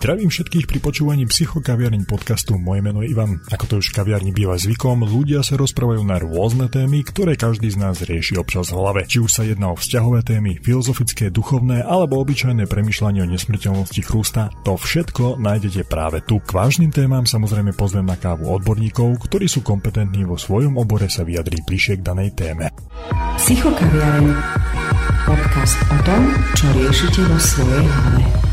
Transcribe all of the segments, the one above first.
Zdravím všetkých pri počúvaní psychokaviarní podcastu. Moje meno je Ivan. Ako to už kaviarni býva zvykom, ľudia sa rozprávajú na rôzne témy, ktoré každý z nás rieši občas v hlave. Či už sa jedná o vzťahové témy, filozofické, duchovné alebo obyčajné premyšľanie o nesmrteľnosti chrústa, to všetko nájdete práve tu. K vážnym témam samozrejme pozvem na kávu odborníkov, ktorí sú kompetentní vo svojom obore sa vyjadriť bližšie k danej téme. Psychokaviareň. Podcast o tom, čo riešite vo svojej hlave.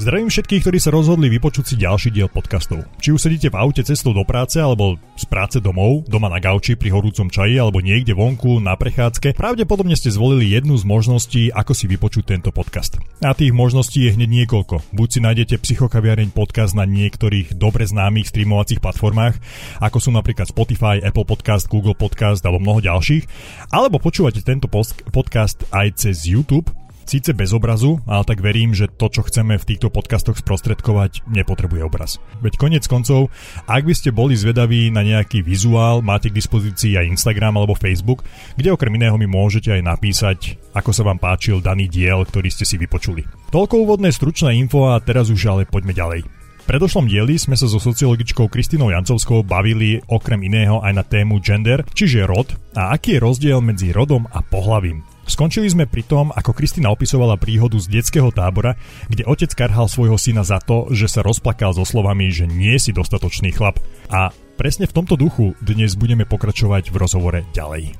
Zdravím všetkých, ktorí sa rozhodli vypočuť si ďalší diel podcastov. Či už sedíte v aute cestou do práce, alebo z práce domov, doma na gauči pri horúcom čaji, alebo niekde vonku na prechádzke, pravdepodobne ste zvolili jednu z možností, ako si vypočuť tento podcast. A tých možností je hneď niekoľko. Buď si nájdete Psychokaviareň podcast na niektorých dobre známych streamovacích platformách, ako sú napríklad Spotify, Apple Podcast, Google Podcast alebo mnoho ďalších, alebo počúvate tento podcast aj cez YouTube, Síce bez obrazu, ale tak verím, že to, čo chceme v týchto podcastoch sprostredkovať, nepotrebuje obraz. Veď konec koncov, ak by ste boli zvedaví na nejaký vizuál, máte k dispozícii aj Instagram alebo Facebook, kde okrem iného mi môžete aj napísať, ako sa vám páčil daný diel, ktorý ste si vypočuli. Toľko úvodné stručné info a teraz už ale poďme ďalej. V predošlom dieli sme sa so sociologičkou Kristinou Jancovskou bavili okrem iného aj na tému gender, čiže rod a aký je rozdiel medzi rodom a pohlavím. Skončili sme pri tom, ako Kristina opisovala príhodu z detského tábora, kde otec karhal svojho syna za to, že sa rozplakal so slovami, že nie si dostatočný chlap. A presne v tomto duchu dnes budeme pokračovať v rozhovore ďalej.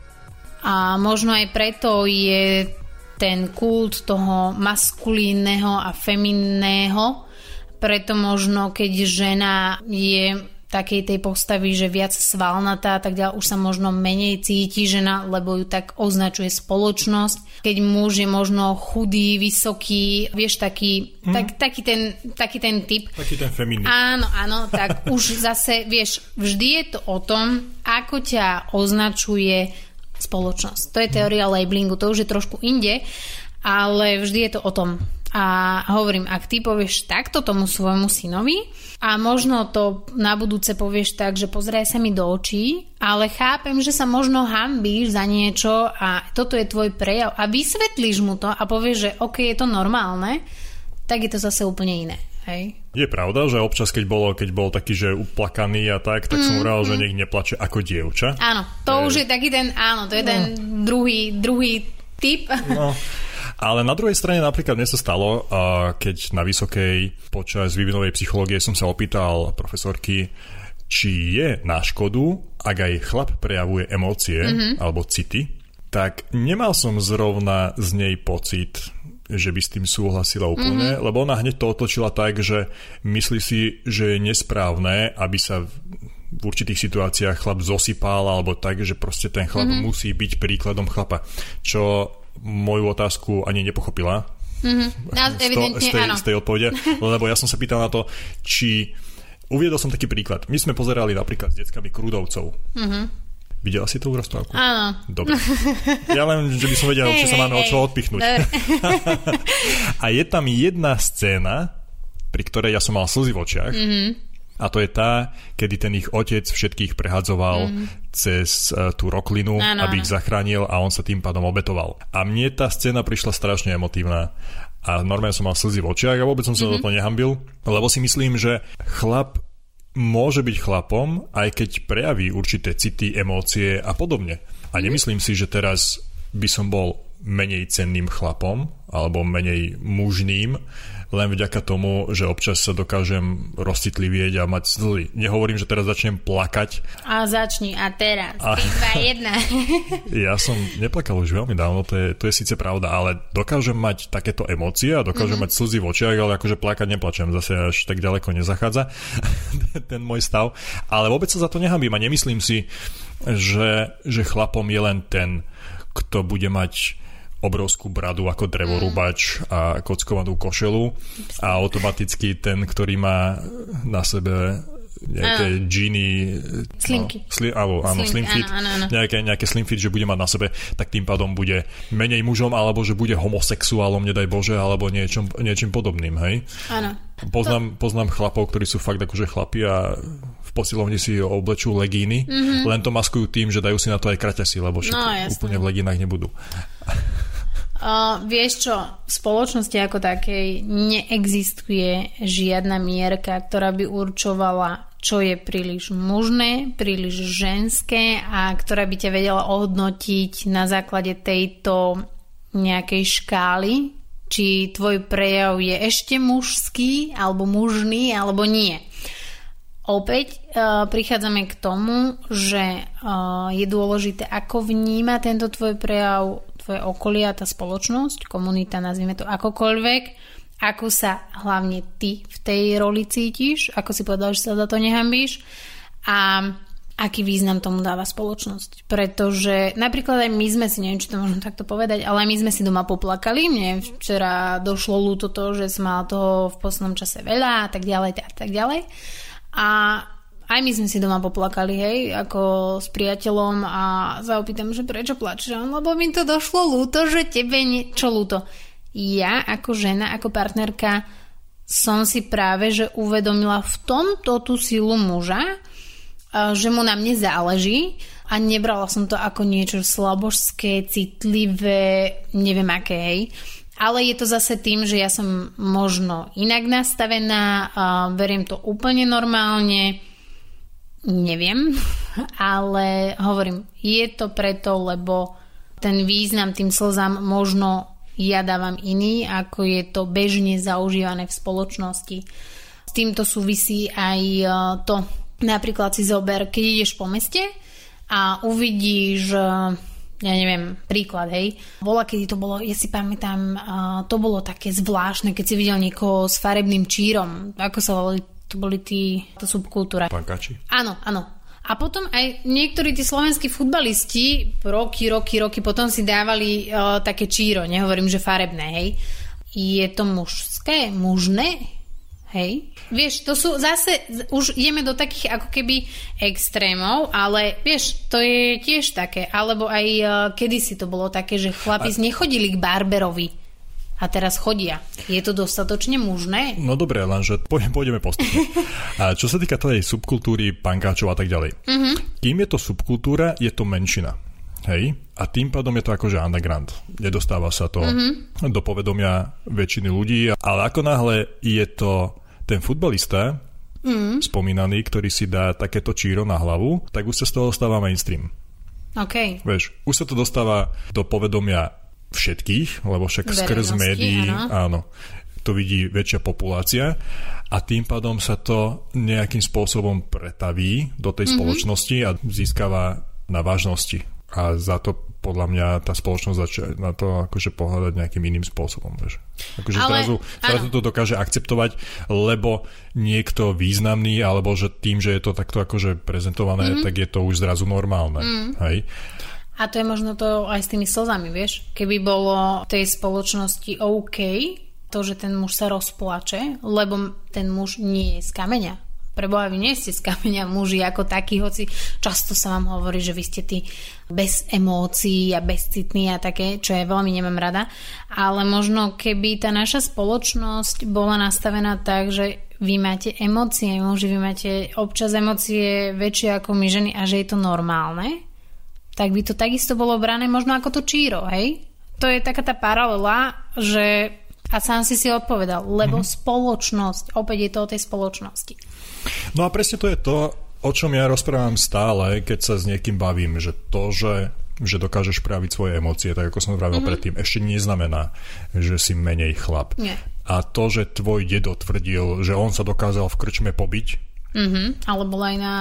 A možno aj preto je ten kult toho maskulínneho a feminného, preto možno keď žena je takej tej postavy, že viac svalnatá a tak ďalej, už sa možno menej cíti žena, lebo ju tak označuje spoločnosť. Keď muž je možno chudý, vysoký, vieš, taký, mm. tak, taký, ten, taký ten typ. Taký ten feminný. Áno, áno, tak už zase, vieš, vždy je to o tom, ako ťa označuje spoločnosť. To je teória labelingu, to už je trošku inde, ale vždy je to o tom, a hovorím, ak ty povieš takto tomu svojmu synovi a možno to na budúce povieš tak, že pozraj sa mi do očí, ale chápem, že sa možno hambíš za niečo a toto je tvoj prejav a vysvetlíš mu to a povieš, že OK, je to normálne, tak je to zase úplne iné. Hej. Je pravda, že občas, keď, bolo, keď bol taký, že uplakaný a tak, tak mm, som hovoril, mm. že nech neplače ako dievča. Áno, to je... už je taký ten, áno, to je no. ten druhý, druhý typ. No. Ale na druhej strane napríklad mne sa stalo, keď na vysokej počas vývinovej psychológie som sa opýtal profesorky, či je na škodu, ak aj chlap prejavuje emócie mm-hmm. alebo city, tak nemal som zrovna z nej pocit, že by s tým súhlasila úplne, mm-hmm. lebo ona hneď to otočila tak, že myslí si, že je nesprávne, aby sa v určitých situáciách chlap zosypal alebo tak, že proste ten chlap mm-hmm. musí byť príkladom chlapa. Čo moju otázku ani nepochopila. Mm-hmm. No, evidentne, z, tej, áno. z tej odpovede, lebo ja som sa pýtal na to, či... Uviedol som taký príklad. My sme pozerali napríklad s deckami Krudovcov. Mm-hmm. Videla si tú rozprávku? Áno. Dobre. Ja len, že by som vedel, či sa máme o čo odpichnúť. a je tam jedna scéna, pri ktorej ja som mal slzy v očiach. Mm-hmm a to je tá, kedy ten ich otec všetkých prehadzoval mm. cez uh, tú roklinu, ano, aby ich zachránil a on sa tým pádom obetoval. A mne tá scéna prišla strašne emotívna a normálne som mal slzy v očiach a vôbec som sa mm-hmm. do toho nehambil, lebo si myslím, že chlap môže byť chlapom, aj keď prejaví určité city, emócie a podobne. A mhm. nemyslím si, že teraz by som bol menej cenným chlapom alebo menej mužným, len vďaka tomu, že občas sa dokážem rozcitlivieť a mať slzy. Nehovorím, že teraz začnem plakať. A začni a teraz. A... 3, 2, 1. ja som neplakal už veľmi dávno, to je, to je síce pravda, ale dokážem mať takéto emócie a dokážem mm-hmm. mať slzy v očiach, ale akože plakať neplačem, zase až tak ďaleko nezachádza ten môj stav. Ale vôbec sa za to nehabím a nemyslím si, že, že chlapom je len ten, kto bude mať obrovskú bradu ako drevorúbač mm. a kockovanú košelu a automaticky ten, ktorý má na sebe nejaké džiny slimky no, sli, áno, áno, slim, slim fit áno, áno, áno. Nejaké, nejaké slim fit, že bude mať na sebe tak tým pádom bude menej mužom alebo že bude homosexuálom, nedaj Bože alebo niečom, niečím podobným, hej? Áno. Poznám, to... poznám chlapov, ktorí sú fakt akože chlapi a v posilovni si oblečú legíny, mm-hmm. len to maskujú tým, že dajú si na to aj kraťasy, lebo však no, úplne v legínach nebudú. Vieš čo, v spoločnosti ako takej neexistuje žiadna mierka, ktorá by určovala, čo je príliš mužné, príliš ženské a ktorá by ťa vedela ohodnotiť na základe tejto nejakej škály, či tvoj prejav je ešte mužský, alebo mužný, alebo nie. Opäť uh, prichádzame k tomu, že uh, je dôležité, ako vníma tento tvoj prejav tvoje okolie a tá spoločnosť, komunita, nazvime to akokoľvek, ako sa hlavne ty v tej roli cítiš, ako si povedal, že sa za to nehambíš a aký význam tomu dáva spoločnosť. Pretože napríklad aj my sme si, neviem, či to môžem takto povedať, ale my sme si doma poplakali. Mne včera došlo ľúto to, že som mala toho v poslednom čase veľa a tak ďalej a tak ďalej. A aj my sme si doma poplakali, hej, ako s priateľom a zaopýtam, že prečo plačeš, lebo mi to došlo ľúto, že tebe niečo ľúto. Ja ako žena, ako partnerka som si práve, že uvedomila v tomto tú silu muža, že mu na mne záleží a nebrala som to ako niečo slabožské, citlivé, neviem aké, hej. Ale je to zase tým, že ja som možno inak nastavená, veriem to úplne normálne, Neviem, ale hovorím, je to preto, lebo ten význam tým slzám možno ja dávam iný, ako je to bežne zaužívané v spoločnosti. S týmto súvisí aj e, to, napríklad si zober, keď ideš po meste a uvidíš e, ja neviem, príklad, hej. Bola, kedy to bolo, ja si pamätám, uh, to bolo také zvláštne, keď si videl niekoho s farebným čírom, ako sa volali to boli tí, tá subkultúra. Pankači. Áno, áno. A potom aj niektorí tí slovenskí futbalisti roky, roky, roky potom si dávali uh, také číro, nehovorím, že farebné, hej. Je to mužské, mužné, hej. Vieš, to sú zase, už ideme do takých ako keby extrémov, ale vieš, to je tiež také, alebo aj uh, kedysi to bolo také, že chlapi a... nechodili k barberovi a teraz chodia. Je to dostatočne mužné? No dobre, lenže pôjdeme postupne. A čo sa týka tej subkultúry, pankáčov a tak ďalej. Uh-huh. Kým je to subkultúra, je to menšina. Hej? A tým pádom je to akože underground. Nedostáva sa to uh-huh. do povedomia väčšiny ľudí. Ale ako náhle je to ten futbalista, uh-huh. spomínaný, ktorý si dá takéto číro na hlavu, tak už sa z toho stáva mainstream. OK. Vieš, už sa to dostáva do povedomia všetkých, lebo však skrz médií, áno. áno, to vidí väčšia populácia a tým pádom sa to nejakým spôsobom pretaví do tej mm-hmm. spoločnosti a získava na vážnosti. A za to podľa mňa tá spoločnosť začne na to akože pohľadať nejakým iným spôsobom. Vieš. Akože Ale, zrazu, zrazu to dokáže akceptovať, lebo niekto významný, alebo že tým, že je to takto akože prezentované, mm-hmm. tak je to už zrazu normálne. Mm. Hej? A to je možno to aj s tými slzami, vieš. Keby bolo v tej spoločnosti OK, to, že ten muž sa rozplače, lebo ten muž nie je z kameňa. Preboha, vy nie ste z kameňa muži ako takí, hoci často sa vám hovorí, že vy ste tí bez emócií a bezcitní a také, čo ja veľmi nemám rada. Ale možno keby tá naša spoločnosť bola nastavená tak, že vy máte emócie, muži, vy máte občas emócie väčšie ako my ženy a že je to normálne, tak by to takisto bolo brané možno ako to číro, hej? To je taká tá paralela, že a sám si si odpovedal, lebo mm-hmm. spoločnosť, opäť je to o tej spoločnosti. No a presne to je to, o čom ja rozprávam stále, keď sa s niekým bavím, že to, že že dokážeš praviť svoje emócie, tak ako som vravil mm-hmm. predtým, ešte neznamená, že si menej chlap. Nie. A to, že tvoj dedo tvrdil, že on sa dokázal v krčme pobiť, Mm-hmm, ale bolo aj na,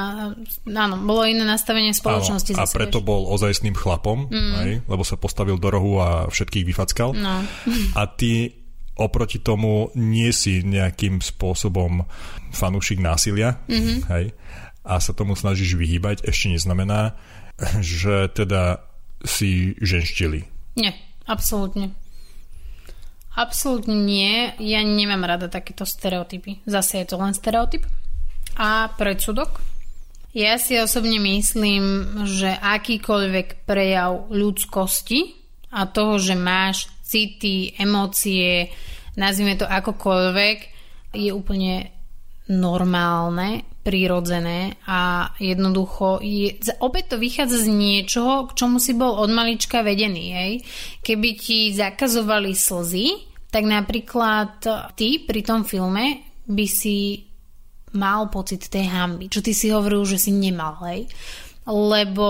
áno, bolo iné nastavenie spoločnosti. Áno, a preto bol ozajstným chlapom, mm. aj, lebo sa postavil do rohu a všetkých vyfackal. No. A ty oproti tomu nie si nejakým spôsobom fanúšik násilia, mm-hmm. hej, a sa tomu snažíš vyhýbať, ešte neznamená, že teda si ženštili. Nie, absolútne. Absolútne nie. Ja nemám rada takéto stereotypy. Zase je to len stereotyp a predsudok? Ja si osobne myslím, že akýkoľvek prejav ľudskosti a toho, že máš city, emócie, nazvime to akokoľvek, je úplne normálne prirodzené a jednoducho je, opäť to vychádza z niečoho, k čomu si bol od malička vedený. Hej? Keby ti zakazovali slzy, tak napríklad ty pri tom filme by si mal pocit tej hamby, čo ty si hovoril, že si nemal, hej lebo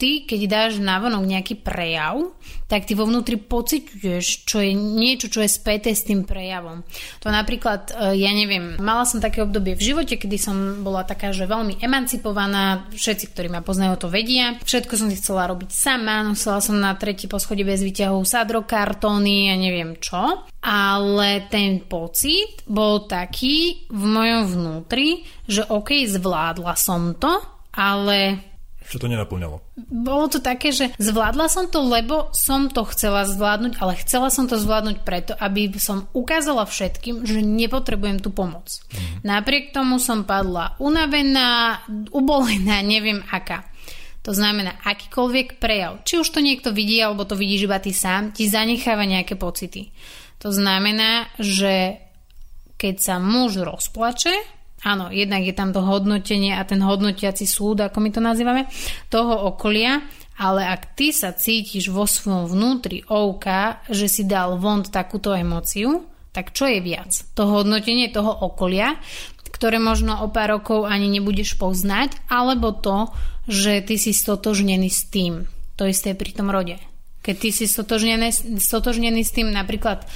ty, keď dáš návonok nejaký prejav, tak ty vo vnútri pociťuješ, čo je niečo, čo je späté s tým prejavom. To napríklad, e, ja neviem, mala som také obdobie v živote, kedy som bola taká, že veľmi emancipovaná, všetci, ktorí ma poznajú, to vedia. Všetko som si chcela robiť sama, nosila som na tretí poschodí bez výťahov sadrokartóny a neviem čo. Ale ten pocit bol taký v mojom vnútri, že OK, zvládla som to, ale čo to nenaplňalo? Bolo to také, že zvládla som to, lebo som to chcela zvládnuť, ale chcela som to zvládnuť preto, aby som ukázala všetkým, že nepotrebujem tú pomoc. Mm. Napriek tomu som padla unavená, ubolená, neviem aká. To znamená, akýkoľvek prejav, či už to niekto vidí, alebo to vidíš iba ty sám, ti zanecháva nejaké pocity. To znamená, že keď sa muž rozplače, Áno, jednak je tam to hodnotenie a ten hodnotiaci súd, ako my to nazývame, toho okolia, ale ak ty sa cítiš vo svojom vnútri ouka, že si dal von takúto emóciu, tak čo je viac? To hodnotenie toho okolia, ktoré možno o pár rokov ani nebudeš poznať, alebo to, že ty si stotožnený s tým. To isté pri tom rode. Keď ty si stotožnený, stotožnený s tým napríklad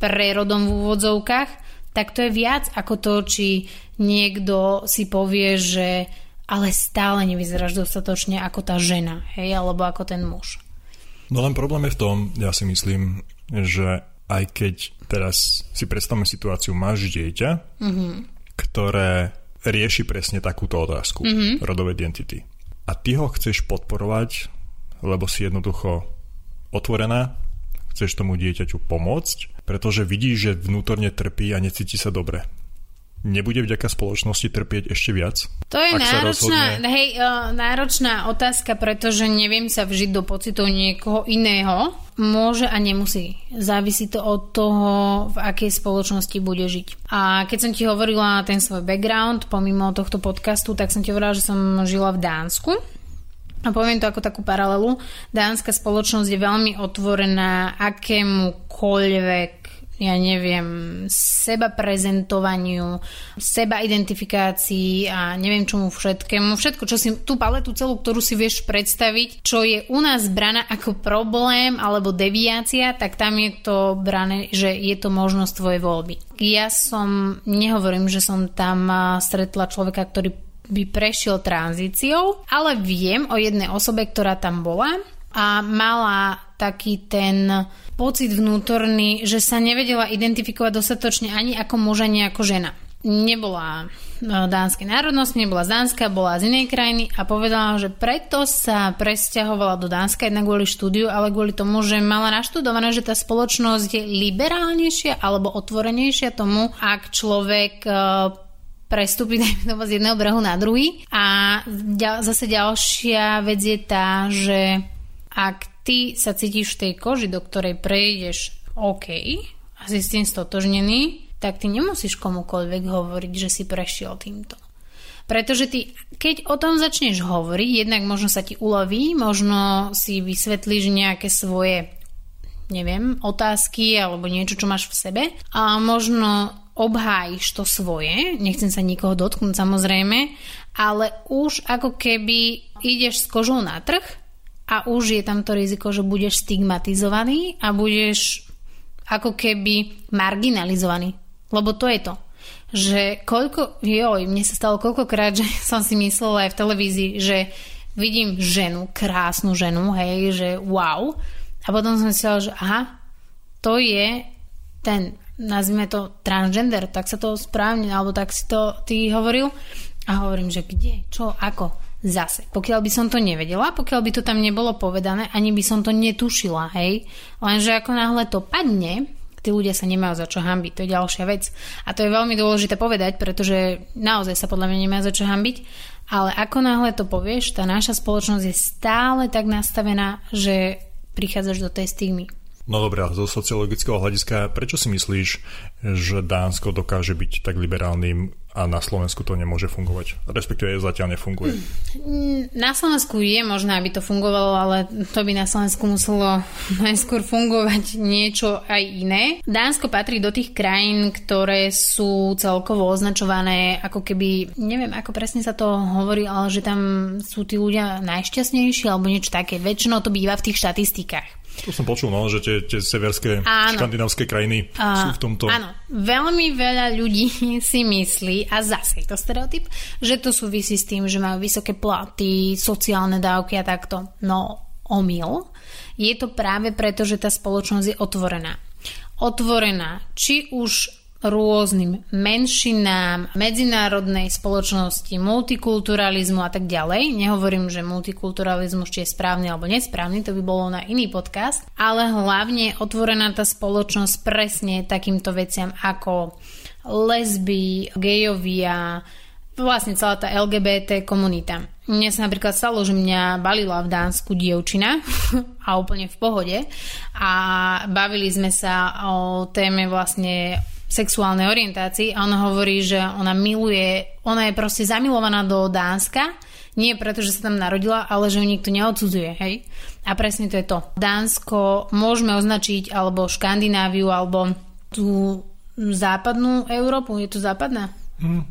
prerodom v úvodzovkách, tak to je viac ako to, či niekto si povie, že ale stále nevyzeráš dostatočne ako tá žena, hej, alebo ako ten muž. No len problém je v tom, ja si myslím, že aj keď teraz si predstavme situáciu, máš dieťa, mm-hmm. ktoré rieši presne takúto otázku mm-hmm. rodovej identity. A ty ho chceš podporovať, lebo si jednoducho otvorená, chceš tomu dieťaťu pomôcť, pretože vidíš, že vnútorne trpí a necíti sa dobre. Nebude vďaka spoločnosti trpieť ešte viac? To je náročná, rozhodne... hej, uh, náročná otázka, pretože neviem sa vžiť do pocitov niekoho iného. Môže a nemusí. Závisí to od toho, v akej spoločnosti bude žiť. A keď som ti hovorila ten svoj background, pomimo tohto podcastu, tak som ti hovorila, že som žila v Dánsku a poviem to ako takú paralelu. Dánska spoločnosť je veľmi otvorená akémukoľvek ja neviem, seba prezentovaniu, seba identifikácii a neviem čomu všetkému. Všetko, čo si, tú paletu celú, ktorú si vieš predstaviť, čo je u nás braná ako problém alebo deviácia, tak tam je to brané, že je to možnosť tvojej voľby. Ja som, nehovorím, že som tam stretla človeka, ktorý by prešiel tranzíciou, ale viem o jednej osobe, ktorá tam bola a mala taký ten pocit vnútorný, že sa nevedela identifikovať dostatočne ani ako muž, ani ako žena. Nebola no, dánskej národnosti, nebola z Dánska, bola z inej krajiny a povedala, že preto sa presťahovala do Dánska jednak kvôli štúdiu, ale kvôli tomu, že mala naštudované, že tá spoločnosť je liberálnejšia alebo otvorenejšia tomu, ak človek prestúpiť z jedného brehu na druhý. A zase ďalšia vec je tá, že ak ty sa cítiš v tej koži, do ktorej prejdeš OK a si s tým stotožnený, tak ty nemusíš komukoľvek hovoriť, že si prešiel týmto. Pretože ty, keď o tom začneš hovoriť, jednak možno sa ti uloví, možno si vysvetlíš nejaké svoje neviem, otázky alebo niečo, čo máš v sebe a možno obhájiš to svoje, nechcem sa nikoho dotknúť samozrejme, ale už ako keby ideš s kožou na trh a už je tam to riziko, že budeš stigmatizovaný a budeš ako keby marginalizovaný. Lebo to je to. Že koľko, joj, mne sa stalo koľkokrát, že som si myslela aj v televízii, že vidím ženu, krásnu ženu, hej, že wow. A potom som si myslela, že aha, to je ten nazvime to transgender, tak sa to správne, alebo tak si to ty hovoril. A hovorím, že kde, čo, ako. Zase, pokiaľ by som to nevedela, pokiaľ by to tam nebolo povedané, ani by som to netušila, hej. Lenže ako náhle to padne, tí ľudia sa nemajú za čo hambiť, to je ďalšia vec. A to je veľmi dôležité povedať, pretože naozaj sa podľa mňa nemajú za čo hambiť, ale ako náhle to povieš, tá naša spoločnosť je stále tak nastavená, že prichádzaš do tej stigmy. No dobré, zo sociologického hľadiska, prečo si myslíš, že Dánsko dokáže byť tak liberálnym a na Slovensku to nemôže fungovať. Respektíve zatiaľ nefunguje. Na Slovensku je možné, aby to fungovalo, ale to by na Slovensku muselo najskôr fungovať niečo aj iné. Dánsko patrí do tých krajín, ktoré sú celkovo označované ako keby, neviem ako presne sa to hovorí, ale že tam sú tí ľudia najšťastnejší alebo niečo také. Väčšinou to býva v tých štatistikách. To som počul, no, že tie, tie severské áno. škandinávské krajiny uh, sú v tomto. Áno, veľmi veľa ľudí si myslí, a zase je to stereotyp, že to súvisí s tým, že majú vysoké platy, sociálne dávky a takto. No, omyl. Je to práve preto, že tá spoločnosť je otvorená. Otvorená, či už rôznym menšinám, medzinárodnej spoločnosti, multikulturalizmu a tak ďalej. Nehovorím, že multikulturalizmus či je správny alebo nesprávny, to by bolo na iný podcast, ale hlavne otvorená tá spoločnosť presne takýmto veciam ako lesby, gejovia, vlastne celá tá LGBT komunita. Mne sa napríklad stalo, že mňa balila v Dánsku dievčina a úplne v pohode a bavili sme sa o téme vlastne sexuálnej orientácii a ona hovorí, že ona miluje, ona je proste zamilovaná do Dánska, nie preto, že sa tam narodila, ale že ju nikto neodsudzuje, hej? A presne to je to. Dánsko môžeme označiť, alebo Škandináviu, alebo tú západnú Európu, je to západná? Hmm.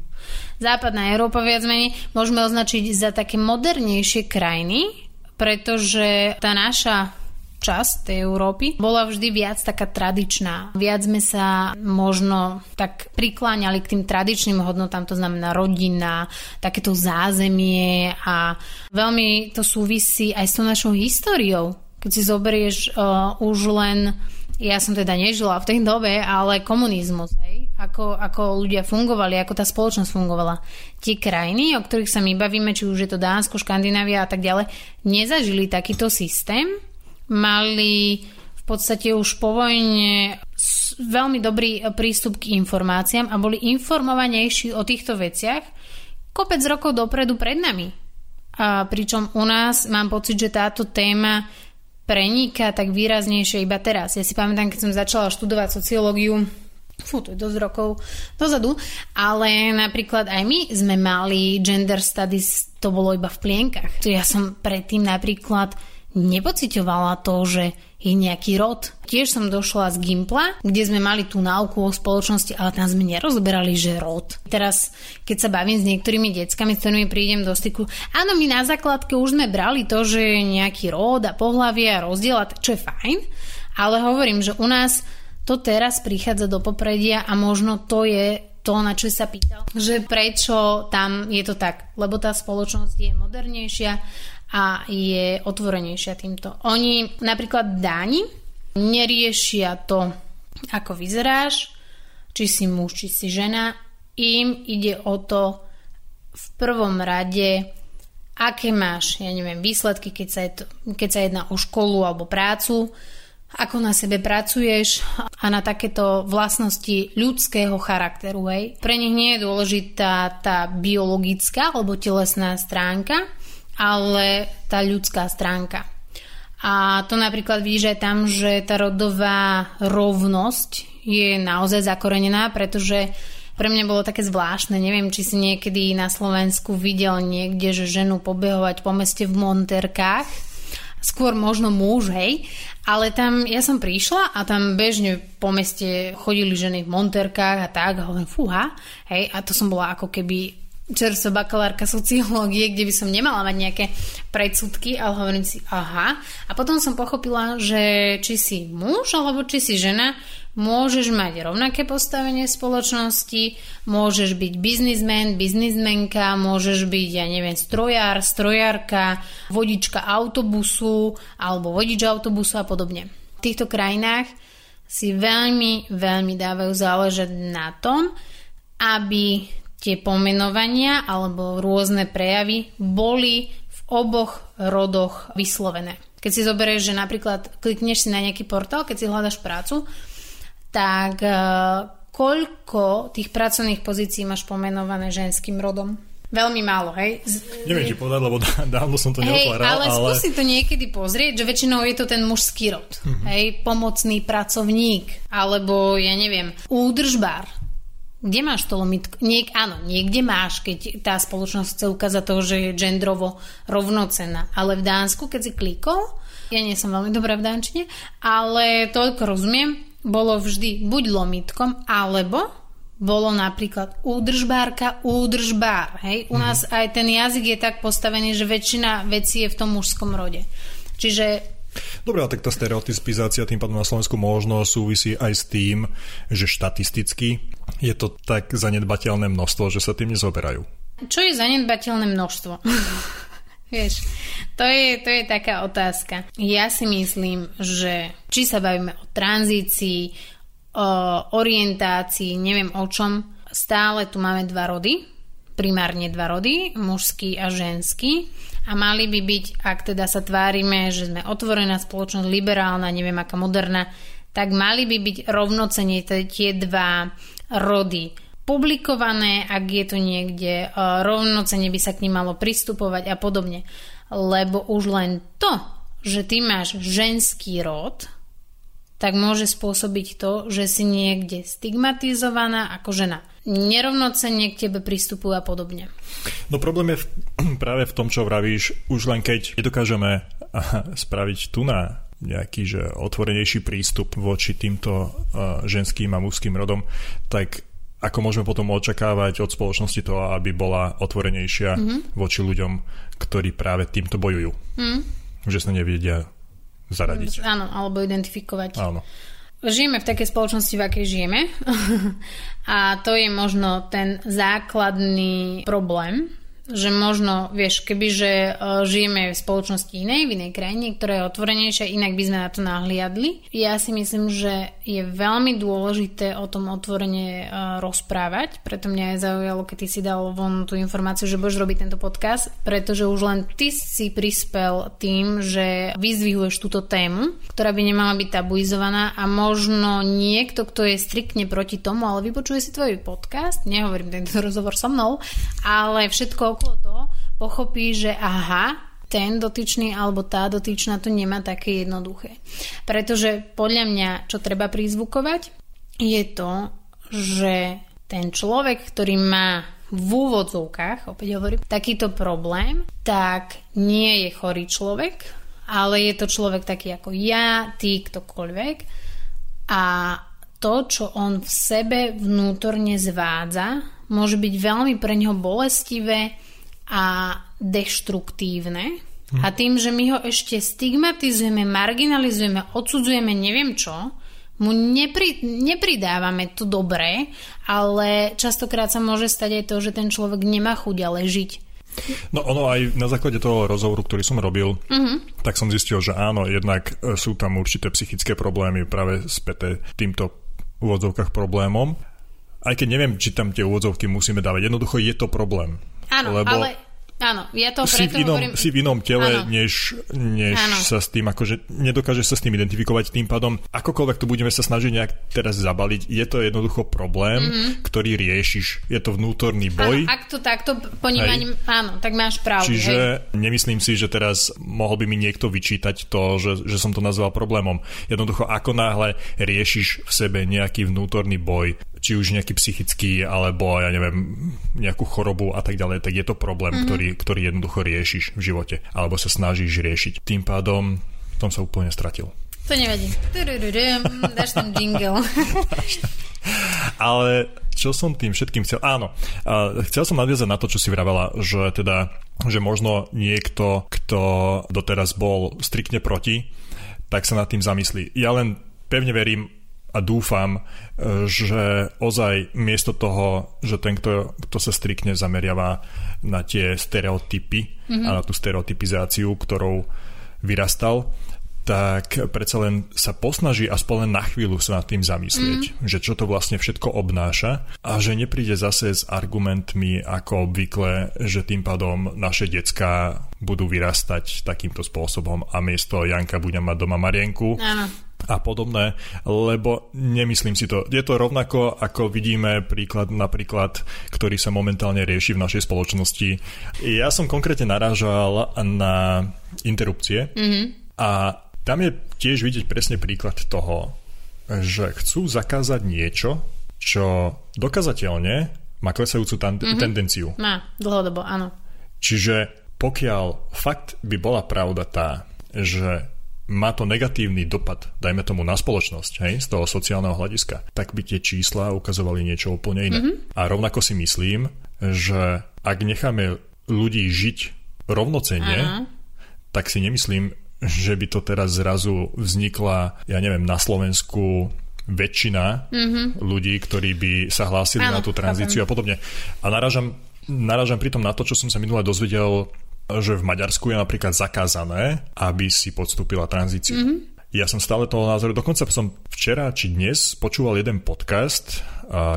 Západná Európa viac menej môžeme označiť za také modernejšie krajiny, pretože tá naša časť tej Európy bola vždy viac taká tradičná. Viac sme sa možno tak prikláňali k tým tradičným hodnotám, to znamená rodina, takéto zázemie a veľmi to súvisí aj s tou našou históriou. Keď si zoberieš uh, už len ja som teda nežila v tej dobe, ale komunizmus, hej? Ako, ako ľudia fungovali, ako tá spoločnosť fungovala. Tie krajiny, o ktorých sa my bavíme, či už je to Dánsko, Škandinávia a tak ďalej, nezažili takýto systém mali v podstate už po vojne veľmi dobrý prístup k informáciám a boli informovanejší o týchto veciach kopec rokov dopredu pred nami. A pričom u nás mám pocit, že táto téma preníka tak výraznejšie iba teraz. Ja si pamätám, keď som začala študovať sociológiu, fú, to je dosť rokov dozadu, ale napríklad aj my sme mali gender studies, to bolo iba v plienkach. Ja som predtým napríklad nepocitovala to, že je nejaký rod. Tiež som došla z Gimpla, kde sme mali tú náuku o spoločnosti, ale tam sme nerozberali, že rod. Teraz, keď sa bavím s niektorými deckami, s ktorými prídem do styku, áno, my na základke už sme brali to, že je nejaký rod a pohlavie a rozdiel, čo je fajn, ale hovorím, že u nás to teraz prichádza do popredia a možno to je to, na čo sa pýtal, že prečo tam je to tak, lebo tá spoločnosť je modernejšia a je otvorenejšia týmto. Oni napríklad dáni neriešia to, ako vyzeráš, či si muž, či si žena. Im ide o to v prvom rade, aké máš, ja neviem, výsledky, keď sa, keď sa jedná o školu alebo prácu, ako na sebe pracuješ a na takéto vlastnosti ľudského charakteru. Hej. Pre nich nie je dôležitá tá biologická alebo telesná stránka, ale tá ľudská stránka. A to napríklad vidíš aj tam, že tá rodová rovnosť je naozaj zakorenená, pretože pre mňa bolo také zvláštne, neviem, či si niekedy na Slovensku videl niekde, že ženu pobehovať po meste v monterkách, skôr možno muž, hej, ale tam ja som prišla a tam bežne po meste chodili ženy v monterkách a tak, a hovorím, fúha, hej, a to som bola ako keby čerstvá bakalárka sociológie, kde by som nemala mať nejaké predsudky, ale hovorím si, aha. A potom som pochopila, že či si muž alebo či si žena, môžeš mať rovnaké postavenie spoločnosti, môžeš byť biznismen, biznismenka, môžeš byť, ja neviem, strojár, strojárka, vodička autobusu alebo vodič autobusu a podobne. V týchto krajinách si veľmi, veľmi dávajú záležať na tom, aby tie pomenovania alebo rôzne prejavy boli v oboch rodoch vyslovené. Keď si zoberieš, že napríklad klikneš si na nejaký portál, keď si hľadaš prácu, tak uh, koľko tých pracovných pozícií máš pomenované ženským rodom? Veľmi málo, hej? Z... Neviem ti povedať, lebo dávno som to hej, neotváral. Ale, ale skúsi to niekedy pozrieť, že väčšinou je to ten mužský rod. Uh-huh. Hej, pomocný pracovník, alebo ja neviem, údržbár Kde máš to lomitko? Niek, áno, niekde máš, keď tá spoločnosť chce ukázať to, že je gendrovo rovnocená. Ale v Dánsku, keď si klikol, ja nie som veľmi dobrá v Dánčine, ale toľko rozumiem, bolo vždy buď lomitkom, alebo bolo napríklad údržbárka, údržbár. Hej? U nás mm. aj ten jazyk je tak postavený, že väčšina vecí je v tom mužskom rode. Čiže Dobre, a tak tá stereotypizácia tým pádom na Slovensku možno súvisí aj s tým, že štatisticky je to tak zanedbateľné množstvo, že sa tým nezoberajú. Čo je zanedbateľné množstvo? Vieš, to je, to je taká otázka. Ja si myslím, že či sa bavíme o tranzícii, o orientácii, neviem o čom, stále tu máme dva rody, primárne dva rody, mužský a ženský a mali by byť, ak teda sa tvárime, že sme otvorená spoločnosť, liberálna, neviem aká moderná, tak mali by byť rovnocene tie dva rody publikované, ak je to niekde, e, rovnocene by sa k ním malo pristupovať a podobne. Lebo už len to, že ty máš ženský rod, tak môže spôsobiť to, že si niekde stigmatizovaná ako žena. Nerovnocenne k tebe pristupujú a podobne. No problém je v, práve v tom, čo vravíš, už len keď nedokážeme spraviť tu na nejaký že otvorenejší prístup voči týmto uh, ženským a mužským rodom, tak ako môžeme potom očakávať od spoločnosti to, aby bola otvorenejšia mm-hmm. voči ľuďom, ktorí práve týmto bojujú. Mm. Že sa nevedia zaradiť. Áno, alebo identifikovať. Áno. Žijeme v takej spoločnosti, v akej žijeme. A to je možno ten základný problém, že možno, vieš, kebyže e, žijeme v spoločnosti inej, v inej krajine, ktorá je otvorenejšia, inak by sme na to nahliadli. Ja si myslím, že je veľmi dôležité o tom otvorene e, rozprávať, preto mňa aj zaujalo, keď ty si dal von tú informáciu, že budeš robiť tento podcast, pretože už len ty si prispel tým, že vyzvihuješ túto tému, ktorá by nemala byť tabuizovaná a možno niekto, kto je striktne proti tomu, ale vypočuje si tvoj podcast, nehovorím tento rozhovor so mnou, ale všetko okolo toho pochopí, že aha, ten dotyčný alebo tá dotyčná to nemá také jednoduché. Pretože podľa mňa, čo treba prizvukovať, je to, že ten človek, ktorý má v úvodzovkách, opäť hovorím, takýto problém, tak nie je chorý človek, ale je to človek taký ako ja, ty, ktokoľvek. A to, čo on v sebe vnútorne zvádza, môže byť veľmi pre neho bolestivé, a deštruktívne. Hm. A tým, že my ho ešte stigmatizujeme, marginalizujeme, odsudzujeme neviem čo, mu nepri, nepridávame to dobré, ale častokrát sa môže stať aj to, že ten človek nemá chuť ale žiť. No ono aj na základe toho rozhovoru, ktorý som robil, uh-huh. tak som zistil, že áno, jednak e, sú tam určité psychické problémy práve späté týmto úvodzovkách problémom. Aj keď neviem, či tam tie úvodzovky musíme dávať. Jednoducho je to problém. Áno, lebo ale Áno, ja to si v, inom, hovorím... si v inom tele, áno. než, než sa s tým, akože nedokáže sa s tým identifikovať tým pádom. Akokoľvek to budeme sa snažiť nejak teraz zabaliť, je to jednoducho problém, mm-hmm. ktorý riešiš. Je to vnútorný boj. Áno, ak to takto ponímaním, áno, tak máš pravdu. Čiže hej. nemyslím si, že teraz mohol by mi niekto vyčítať to, že, že som to nazval problémom. Jednoducho, ako náhle riešiš v sebe nejaký vnútorný boj, či už nejaký psychický, alebo ja neviem, nejakú chorobu a tak ďalej, tak je to problém, mm-hmm. ktorý, ktorý jednoducho riešiš v živote, alebo sa snažíš riešiť. Tým pádom tom sa úplne stratil. To nevadí. Dáš ten jingle. Ale čo som tým všetkým chcel? Áno, chcel som nadviazať na to, čo si vravela, že teda, že možno niekto, kto doteraz bol striktne proti, tak sa nad tým zamyslí. Ja len pevne verím, a dúfam, e, že ozaj miesto toho, že ten, kto, kto sa striktne zameriava na tie stereotypy mm-hmm. a na tú stereotypizáciu, ktorou vyrastal, tak predsa len sa posnaží aspoň len na chvíľu sa nad tým zamyslieť, mm. že čo to vlastne všetko obnáša a že nepríde zase s argumentmi ako obvykle, že tým pádom naše decka budú vyrastať takýmto spôsobom a miesto Janka bude mať doma Marienku. Áno a podobné, lebo nemyslím si to. Je to rovnako, ako vidíme príklad napríklad, ktorý sa momentálne rieši v našej spoločnosti. Ja som konkrétne narážal na interrupcie mm-hmm. a tam je tiež vidieť presne príklad toho, že chcú zakázať niečo, čo dokazateľne má klesajúcu tan- mm-hmm. tendenciu. Má, dlhodobo, áno. Čiže pokiaľ fakt by bola pravda tá, že má to negatívny dopad, dajme tomu na spoločnosť, hej, z toho sociálneho hľadiska, tak by tie čísla ukazovali niečo úplne iné. Mm-hmm. A rovnako si myslím, že ak necháme ľudí žiť rovnocenne, Aha. tak si nemyslím, že by to teraz zrazu vznikla, ja neviem, na Slovensku väčšina mm-hmm. ľudí, ktorí by sa hlásili Áno, na tú tranzíciu chápem. a podobne. A narážam, narážam pritom na to, čo som sa minule dozvedel že v Maďarsku je napríklad zakázané, aby si podstúpila tranzíciu. Mm-hmm. Ja som stále toho názoru, dokonca som včera či dnes počúval jeden podcast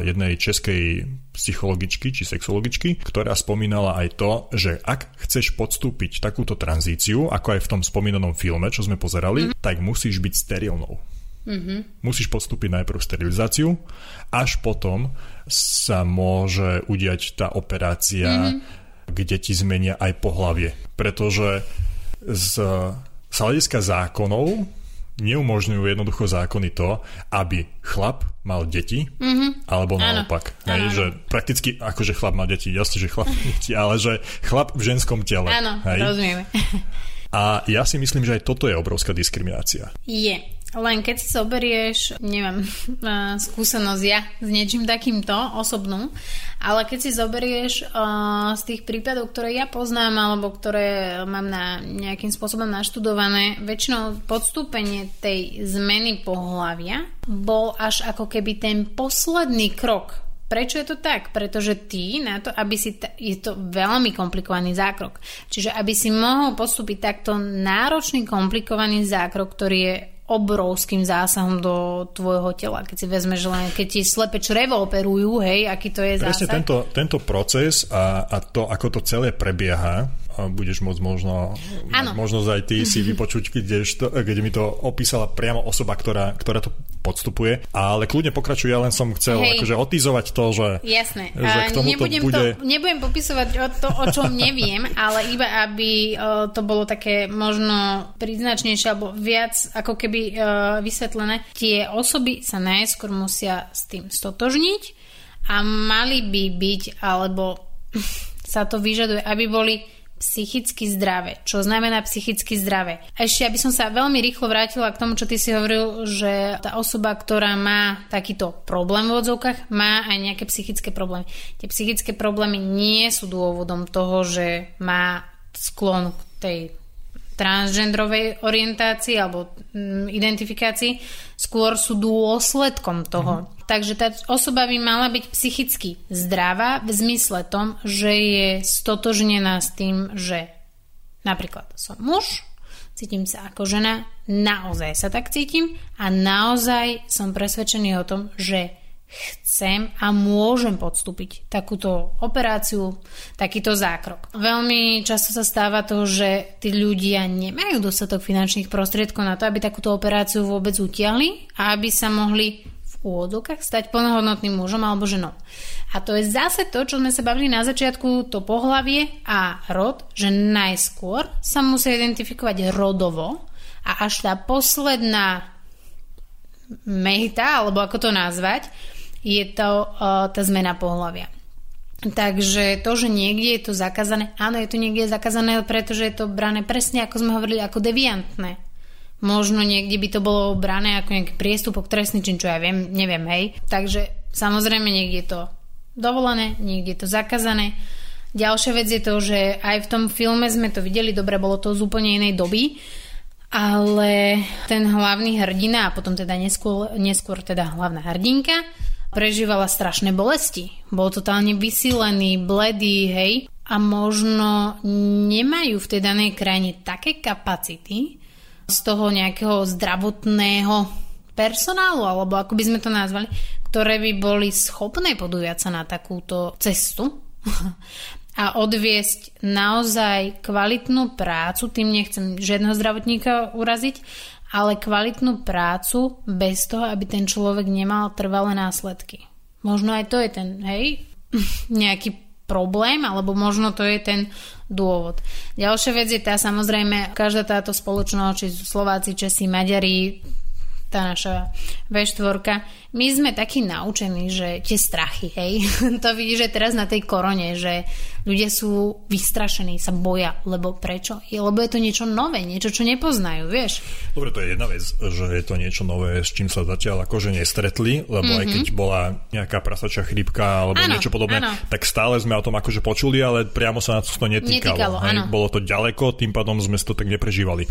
jednej českej psychologičky či sexologičky, ktorá spomínala aj to, že ak chceš podstúpiť takúto tranzíciu, ako aj v tom spomínanom filme, čo sme pozerali, mm-hmm. tak musíš byť sterilnou. Mm-hmm. Musíš podstúpiť najprv sterilizáciu, až potom sa môže udiať tá operácia mm-hmm kde ti zmenia aj pohlavie. Pretože z, z hľadiska zákonov neumožňujú jednoducho zákony to, aby chlap mal deti, mm-hmm. alebo naopak. Hej, že prakticky, akože chlap má deti, jasne, že chlap má deti, ale že chlap v ženskom tele. Áno, hej? rozumieme. A ja si myslím, že aj toto je obrovská diskriminácia. Je. Len keď si zoberieš, neviem, skúsenosť ja s niečím takýmto osobnú, ale keď si zoberieš uh, z tých prípadov, ktoré ja poznám alebo ktoré mám na nejakým spôsobom naštudované, väčšinou podstúpenie tej zmeny pohľavia bol až ako keby ten posledný krok Prečo je to tak? Pretože ty na to, aby si, ta, je to veľmi komplikovaný zákrok. Čiže aby si mohol postúpiť takto náročný, komplikovaný zákrok, ktorý je obrovským zásahom do tvojho tela. Keď si vezmeš len, keď ti slepe črevo operujú, hej, aký to je Presne zásah. tento, tento proces a, a to, ako to celé prebieha, budeš môcť možno ano. možnosť aj ty si vypočuť, kde, kde mi to opísala priamo osoba, ktorá, ktorá to podstupuje. Ale kľudne pokračuj, ja len som chcel Hej. akože otýzovať to, že, Jasné. že k tomu nebudem, bude... to, nebudem popisovať o to, o čom neviem, ale iba aby to bolo také možno príznačnejšie alebo viac ako keby vysvetlené. Tie osoby sa najskôr musia s tým stotožniť a mali by byť, alebo sa to vyžaduje, aby boli psychicky zdravé. Čo znamená psychicky zdravé? A ešte, aby som sa veľmi rýchlo vrátila k tomu, čo ty si hovoril, že tá osoba, ktorá má takýto problém v odzovkách, má aj nejaké psychické problémy. Tie psychické problémy nie sú dôvodom toho, že má sklon k tej transgendrovej orientácii alebo mm, identifikácii, skôr sú dôsledkom toho. Mm. Takže tá osoba by mala byť psychicky zdravá v zmysle tom, že je stotožnená s tým, že napríklad som muž, cítim sa ako žena, naozaj sa tak cítim a naozaj som presvedčený o tom, že chcem a môžem podstúpiť takúto operáciu, takýto zákrok. Veľmi často sa stáva to, že tí ľudia nemajú dostatok finančných prostriedkov na to, aby takúto operáciu vôbec utiahli a aby sa mohli v úvodokách stať plnohodnotným mužom alebo ženou. A to je zase to, čo sme sa bavili na začiatku, to pohlavie a rod, že najskôr sa musia identifikovať rodovo a až tá posledná mehta, alebo ako to nazvať, je to uh, tá zmena pohľavia. Takže to, že niekde je to zakázané, áno, je to niekde zakázané, pretože je to brané presne, ako sme hovorili, ako deviantné. Možno niekde by to bolo brané ako nejaký priestupok, trestný čin, čo ja viem, neviem, hej. Takže samozrejme niekde je to dovolené, niekde je to zakázané. Ďalšia vec je to, že aj v tom filme sme to videli, dobre, bolo to z úplne inej doby, ale ten hlavný hrdina a potom teda neskôr, neskôr teda hlavná hrdinka prežívala strašné bolesti. Bol totálne vysílený, bledý, hej. A možno nemajú v tej danej krajine také kapacity z toho nejakého zdravotného personálu, alebo ako by sme to nazvali, ktoré by boli schopné podujať sa na takúto cestu a odviesť naozaj kvalitnú prácu, tým nechcem žiadneho zdravotníka uraziť, ale kvalitnú prácu bez toho, aby ten človek nemal trvalé následky. Možno aj to je ten, hej, nejaký problém, alebo možno to je ten dôvod. Ďalšia vec je tá, samozrejme, každá táto spoločnosť, či Slováci, Česi, Maďari, tá naša V4. My sme takí naučení, že tie strachy, hej, to vidíš, že teraz na tej korone, že ľudia sú vystrašení, sa boja, lebo prečo? Lebo je to niečo nové, niečo, čo nepoznajú, vieš. Dobre, to je jedna vec, že je to niečo nové, s čím sa zatiaľ akože nestretli, lebo mm-hmm. aj keď mhm. bola nejaká prasačia chrípka alebo ano, niečo podobné, ano. tak stále sme o tom akože počuli, ale priamo sa na to netýkalo. netýkalo hej? Bolo to ďaleko, tým pádom sme to tak neprežívali.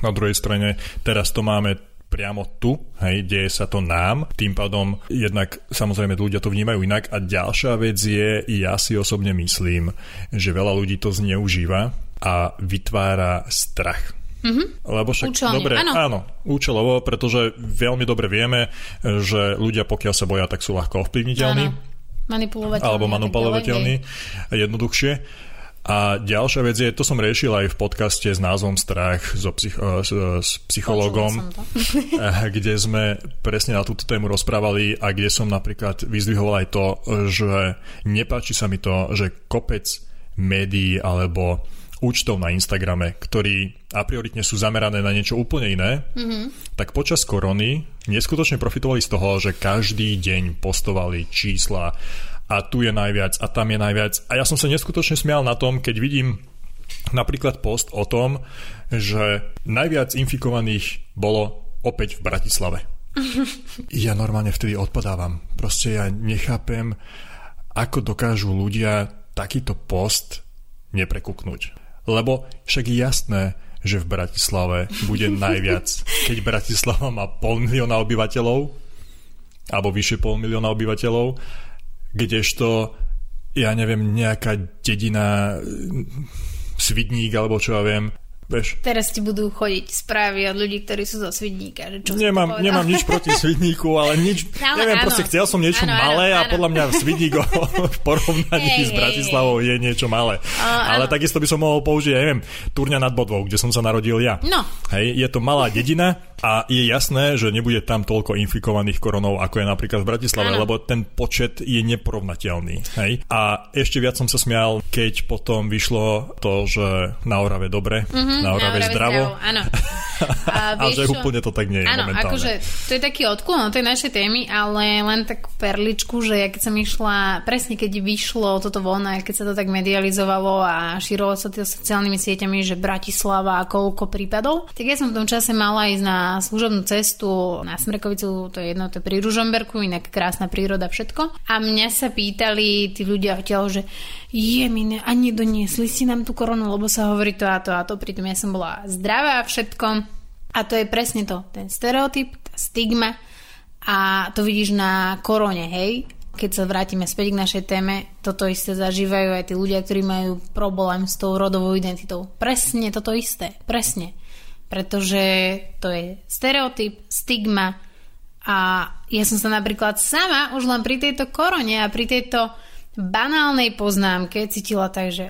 Na druhej strane, teraz to máme priamo tu, hej, deje sa to nám, tým pádom jednak samozrejme ľudia to vnímajú inak a ďalšia vec je, ja si osobne myslím, že veľa ľudí to zneužíva a vytvára strach. Mm-hmm. Lebo však, Účelne, dobre, áno. áno, účelovo, pretože veľmi dobre vieme, že ľudia pokiaľ sa boja, tak sú ľahko ovplyvniteľní. Áno. Manipulovateľní. Alebo manipulovateľní, jednoduchšie. A ďalšia vec je, to som riešil aj v podcaste s názvom Strach so psych- eh, s, s psychologom, eh, kde sme presne na túto tému rozprávali a kde som napríklad vyzdvihoval aj to, že nepáči sa mi to, že kopec médií alebo účtov na Instagrame, ktorí a prioritne sú zamerané na niečo úplne iné, mm-hmm. tak počas korony neskutočne profitovali z toho, že každý deň postovali čísla a tu je najviac a tam je najviac. A ja som sa neskutočne smial na tom, keď vidím napríklad post o tom, že najviac infikovaných bolo opäť v Bratislave. Ja normálne vtedy odpadávam. Proste ja nechápem, ako dokážu ľudia takýto post neprekuknúť. Lebo však je jasné, že v Bratislave bude najviac. Keď Bratislava má pol milióna obyvateľov, alebo vyše pol milióna obyvateľov, kdežto ja neviem, nejaká dedina Svidník alebo čo ja viem, Vieš. Teraz ti budú chodiť správy od ľudí, ktorí sú zo Svidníka. Že čo nemám, nemám nič proti Svidníku, ale nič, ale neviem, áno. proste chcel som niečo áno, malé áno, a podľa mňa Svidník v porovnaní hey, s Bratislavou je niečo malé. Uh, ale áno. takisto by som mohol použiť, ja neviem, Turňa nad Bodvou, kde som sa narodil ja. No. Hej, je to malá dedina, a je jasné, že nebude tam toľko infikovaných koronou, ako je napríklad v Bratislave, ano. lebo ten počet je neporovnateľný. Hej? A ešte viac som sa smial, keď potom vyšlo to, že na Orave dobre, mm-hmm, na Orave zdravo. Áno. A, a že čo? úplne to tak nie je Áno, akože to je taký odklon od tej našej témy, ale len takú perličku, že ja keď som išla, presne keď vyšlo toto von a keď sa to tak medializovalo a šírilo sa to sociálnymi sieťami, že Bratislava a koľko prípadov, tak ja som v tom čase mala ísť na služobnú cestu na Smrekovicu, to je jedno, to je pri Ružomberku, inak krásna príroda, všetko. A mňa sa pýtali tí ľudia odtiaľ, že je mi ne, a nedoniesli si nám tú koronu, lebo sa hovorí to a to a to, pritom ja som bola zdravá a všetko. A to je presne to, ten stereotyp, tá stigma a to vidíš na korone, hej, keď sa vrátime späť k našej téme, toto isté zažívajú aj tí ľudia, ktorí majú problém s tou rodovou identitou. Presne toto isté, presne pretože to je stereotyp, stigma a ja som sa napríklad sama už len pri tejto korone a pri tejto banálnej poznámke cítila tak, že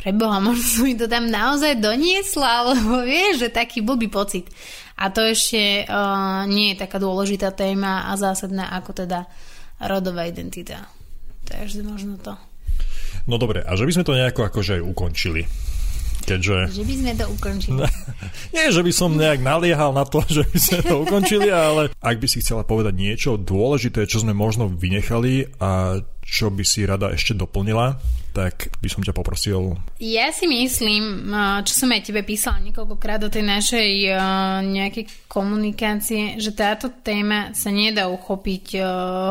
preboha, možno som mi to tam naozaj doniesla, lebo vieš, že taký blbý pocit. A to ešte uh, nie je taká dôležitá téma a zásadná ako teda rodová identita. Takže možno to. No dobre, a že by sme to nejako akože ukončili keďže... Že by sme to ukončili. Nie, že by som nejak naliehal na to, že by sme to ukončili, ale ak by si chcela povedať niečo dôležité, čo sme možno vynechali a čo by si rada ešte doplnila, tak by som ťa poprosil. Ja si myslím, čo som aj tebe písala niekoľkokrát do tej našej nejakej komunikácie, že táto téma sa nedá uchopiť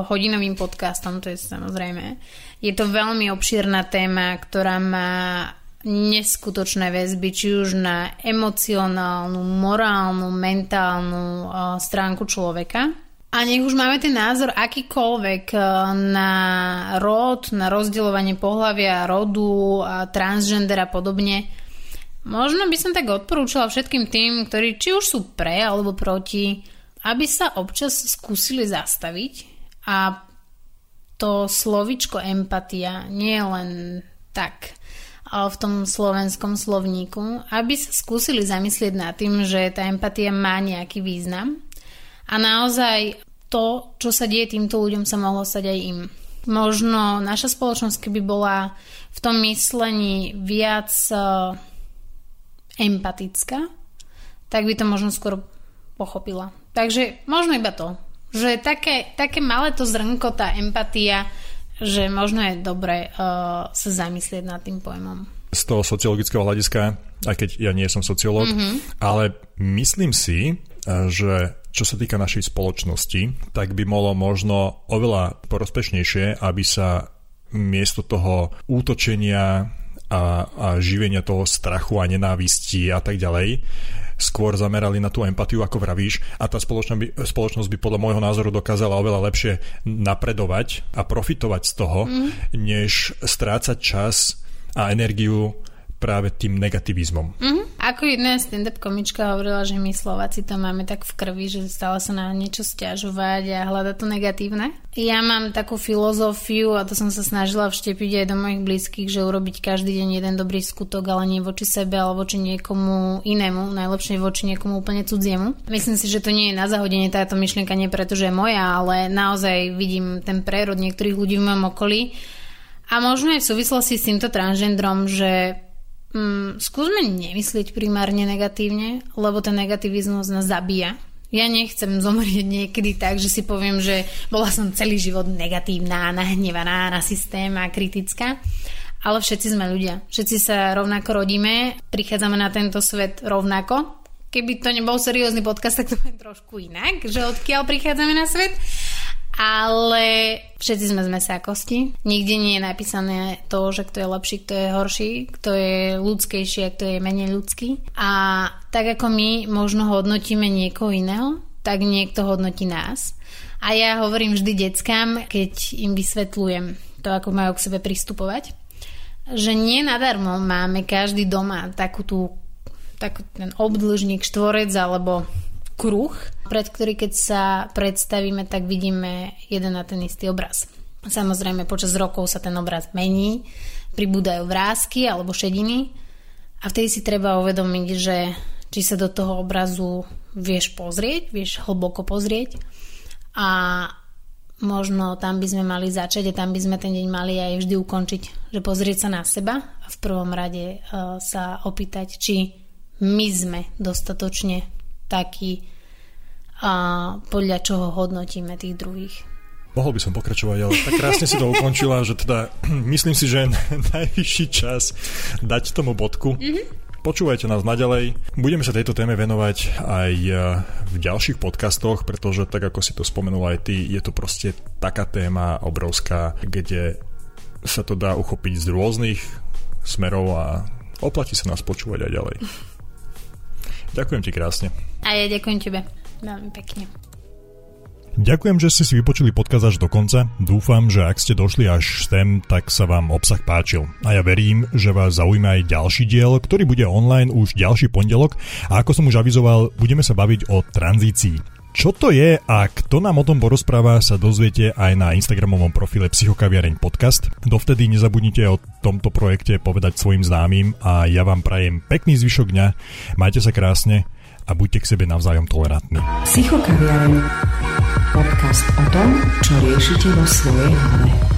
hodinovým podcastom, to je samozrejme. Je to veľmi obšírna téma, ktorá má neskutočné väzby, či už na emocionálnu, morálnu, mentálnu stránku človeka. A nech už máme ten názor akýkoľvek na rod, na rozdeľovanie pohľavia, rodu, transgender a podobne, možno by som tak odporúčala všetkým tým, ktorí či už sú pre alebo proti, aby sa občas skúsili zastaviť a to slovičko empatia nie je len tak v tom slovenskom slovníku, aby sa skúsili zamyslieť nad tým, že tá empatia má nejaký význam a naozaj to, čo sa deje týmto ľuďom, sa mohlo stať aj im. Možno naša spoločnosť, keby bola v tom myslení viac e, empatická, tak by to možno skôr pochopila Takže možno iba to. Že také, také malé to zrnko, tá empatia, že možno je dobre uh, sa zamyslieť nad tým pojmom. Z toho sociologického hľadiska, aj keď ja nie som sociológ, mm-hmm. ale myslím si, že čo sa týka našej spoločnosti, tak by bolo možno oveľa porozpešnejšie, aby sa miesto toho útočenia a, a živenia toho strachu a nenávisti a tak ďalej skôr zamerali na tú empatiu, ako vravíš, a tá spoločnosť by, spoločnosť by podľa môjho názoru dokázala oveľa lepšie napredovať a profitovať z toho, mm. než strácať čas a energiu práve tým negativizmom. Mm-hmm. Ako jedna stand-up komička hovorila, že my Slováci to máme tak v krvi, že stále sa na niečo stiažovať a hľadať to negatívne. Ja mám takú filozofiu a to som sa snažila vštepiť aj do mojich blízkych, že urobiť každý deň jeden dobrý skutok, ale nie voči sebe, ale voči niekomu inému, najlepšie voči niekomu úplne cudziemu. Myslím si, že to nie je na zahodenie táto myšlienka, nie preto, že je moja, ale naozaj vidím ten prerod niektorých ľudí v mojom okolí. A možno aj v súvislosti s týmto transgendrom, že mm, skúsme nemyslieť primárne negatívne, lebo ten negativizmus nás zabíja. Ja nechcem zomrieť niekedy tak, že si poviem, že bola som celý život negatívna, nahnevaná na systém a kritická. Ale všetci sme ľudia. Všetci sa rovnako rodíme, prichádzame na tento svet rovnako. Keby to nebol seriózny podcast, tak to bude trošku inak, že odkiaľ prichádzame na svet ale všetci sme z mesa kosti. Nikde nie je napísané to, že kto je lepší, kto je horší, kto je ľudskejší a kto je menej ľudský. A tak ako my možno hodnotíme niekoho iného, tak niekto hodnotí nás. A ja hovorím vždy deckám, keď im vysvetľujem to, ako majú k sebe pristupovať, že nie nadarmo máme každý doma takú tú takú ten obdĺžnik, štvorec alebo kruh, pred ktorý keď sa predstavíme, tak vidíme jeden na ten istý obraz. Samozrejme, počas rokov sa ten obraz mení, pribúdajú vrázky alebo šediny a vtedy si treba uvedomiť, že či sa do toho obrazu vieš pozrieť, vieš hlboko pozrieť a možno tam by sme mali začať a tam by sme ten deň mali aj vždy ukončiť, že pozrieť sa na seba a v prvom rade uh, sa opýtať, či my sme dostatočne taký a podľa čoho hodnotíme tých druhých. Mohol by som pokračovať, ale tak krásne si to ukončila, že teda myslím si, že je najvyšší čas dať tomu bodku. Mm-hmm. Počúvajte nás naďalej. Budeme sa tejto téme venovať aj e, v ďalších podcastoch, pretože tak ako si to spomenul aj ty, je to proste taká téma obrovská, kde sa to dá uchopiť z rôznych smerov a oplatí sa nás počúvať aj ďalej. Ďakujem ti krásne. A ja ďakujem tebe. Veľmi pekne. Ďakujem, že ste si vypočuli podkaz až do konca. Dúfam, že ak ste došli až sem, tak sa vám obsah páčil. A ja verím, že vás zaujíma aj ďalší diel, ktorý bude online už ďalší pondelok. A ako som už avizoval, budeme sa baviť o tranzícii. Čo to je a kto nám o tom porozpráva sa dozviete aj na Instagramovom profile Psychokaviareň podcast. Dovtedy nezabudnite o tomto projekte povedať svojim známym a ja vám prajem pekný zvyšok dňa. Majte sa krásne a buďte k sebe navzájom tolerantní. Psychokaviareň. Podcast o tom, čo riešite vo svojej hlave.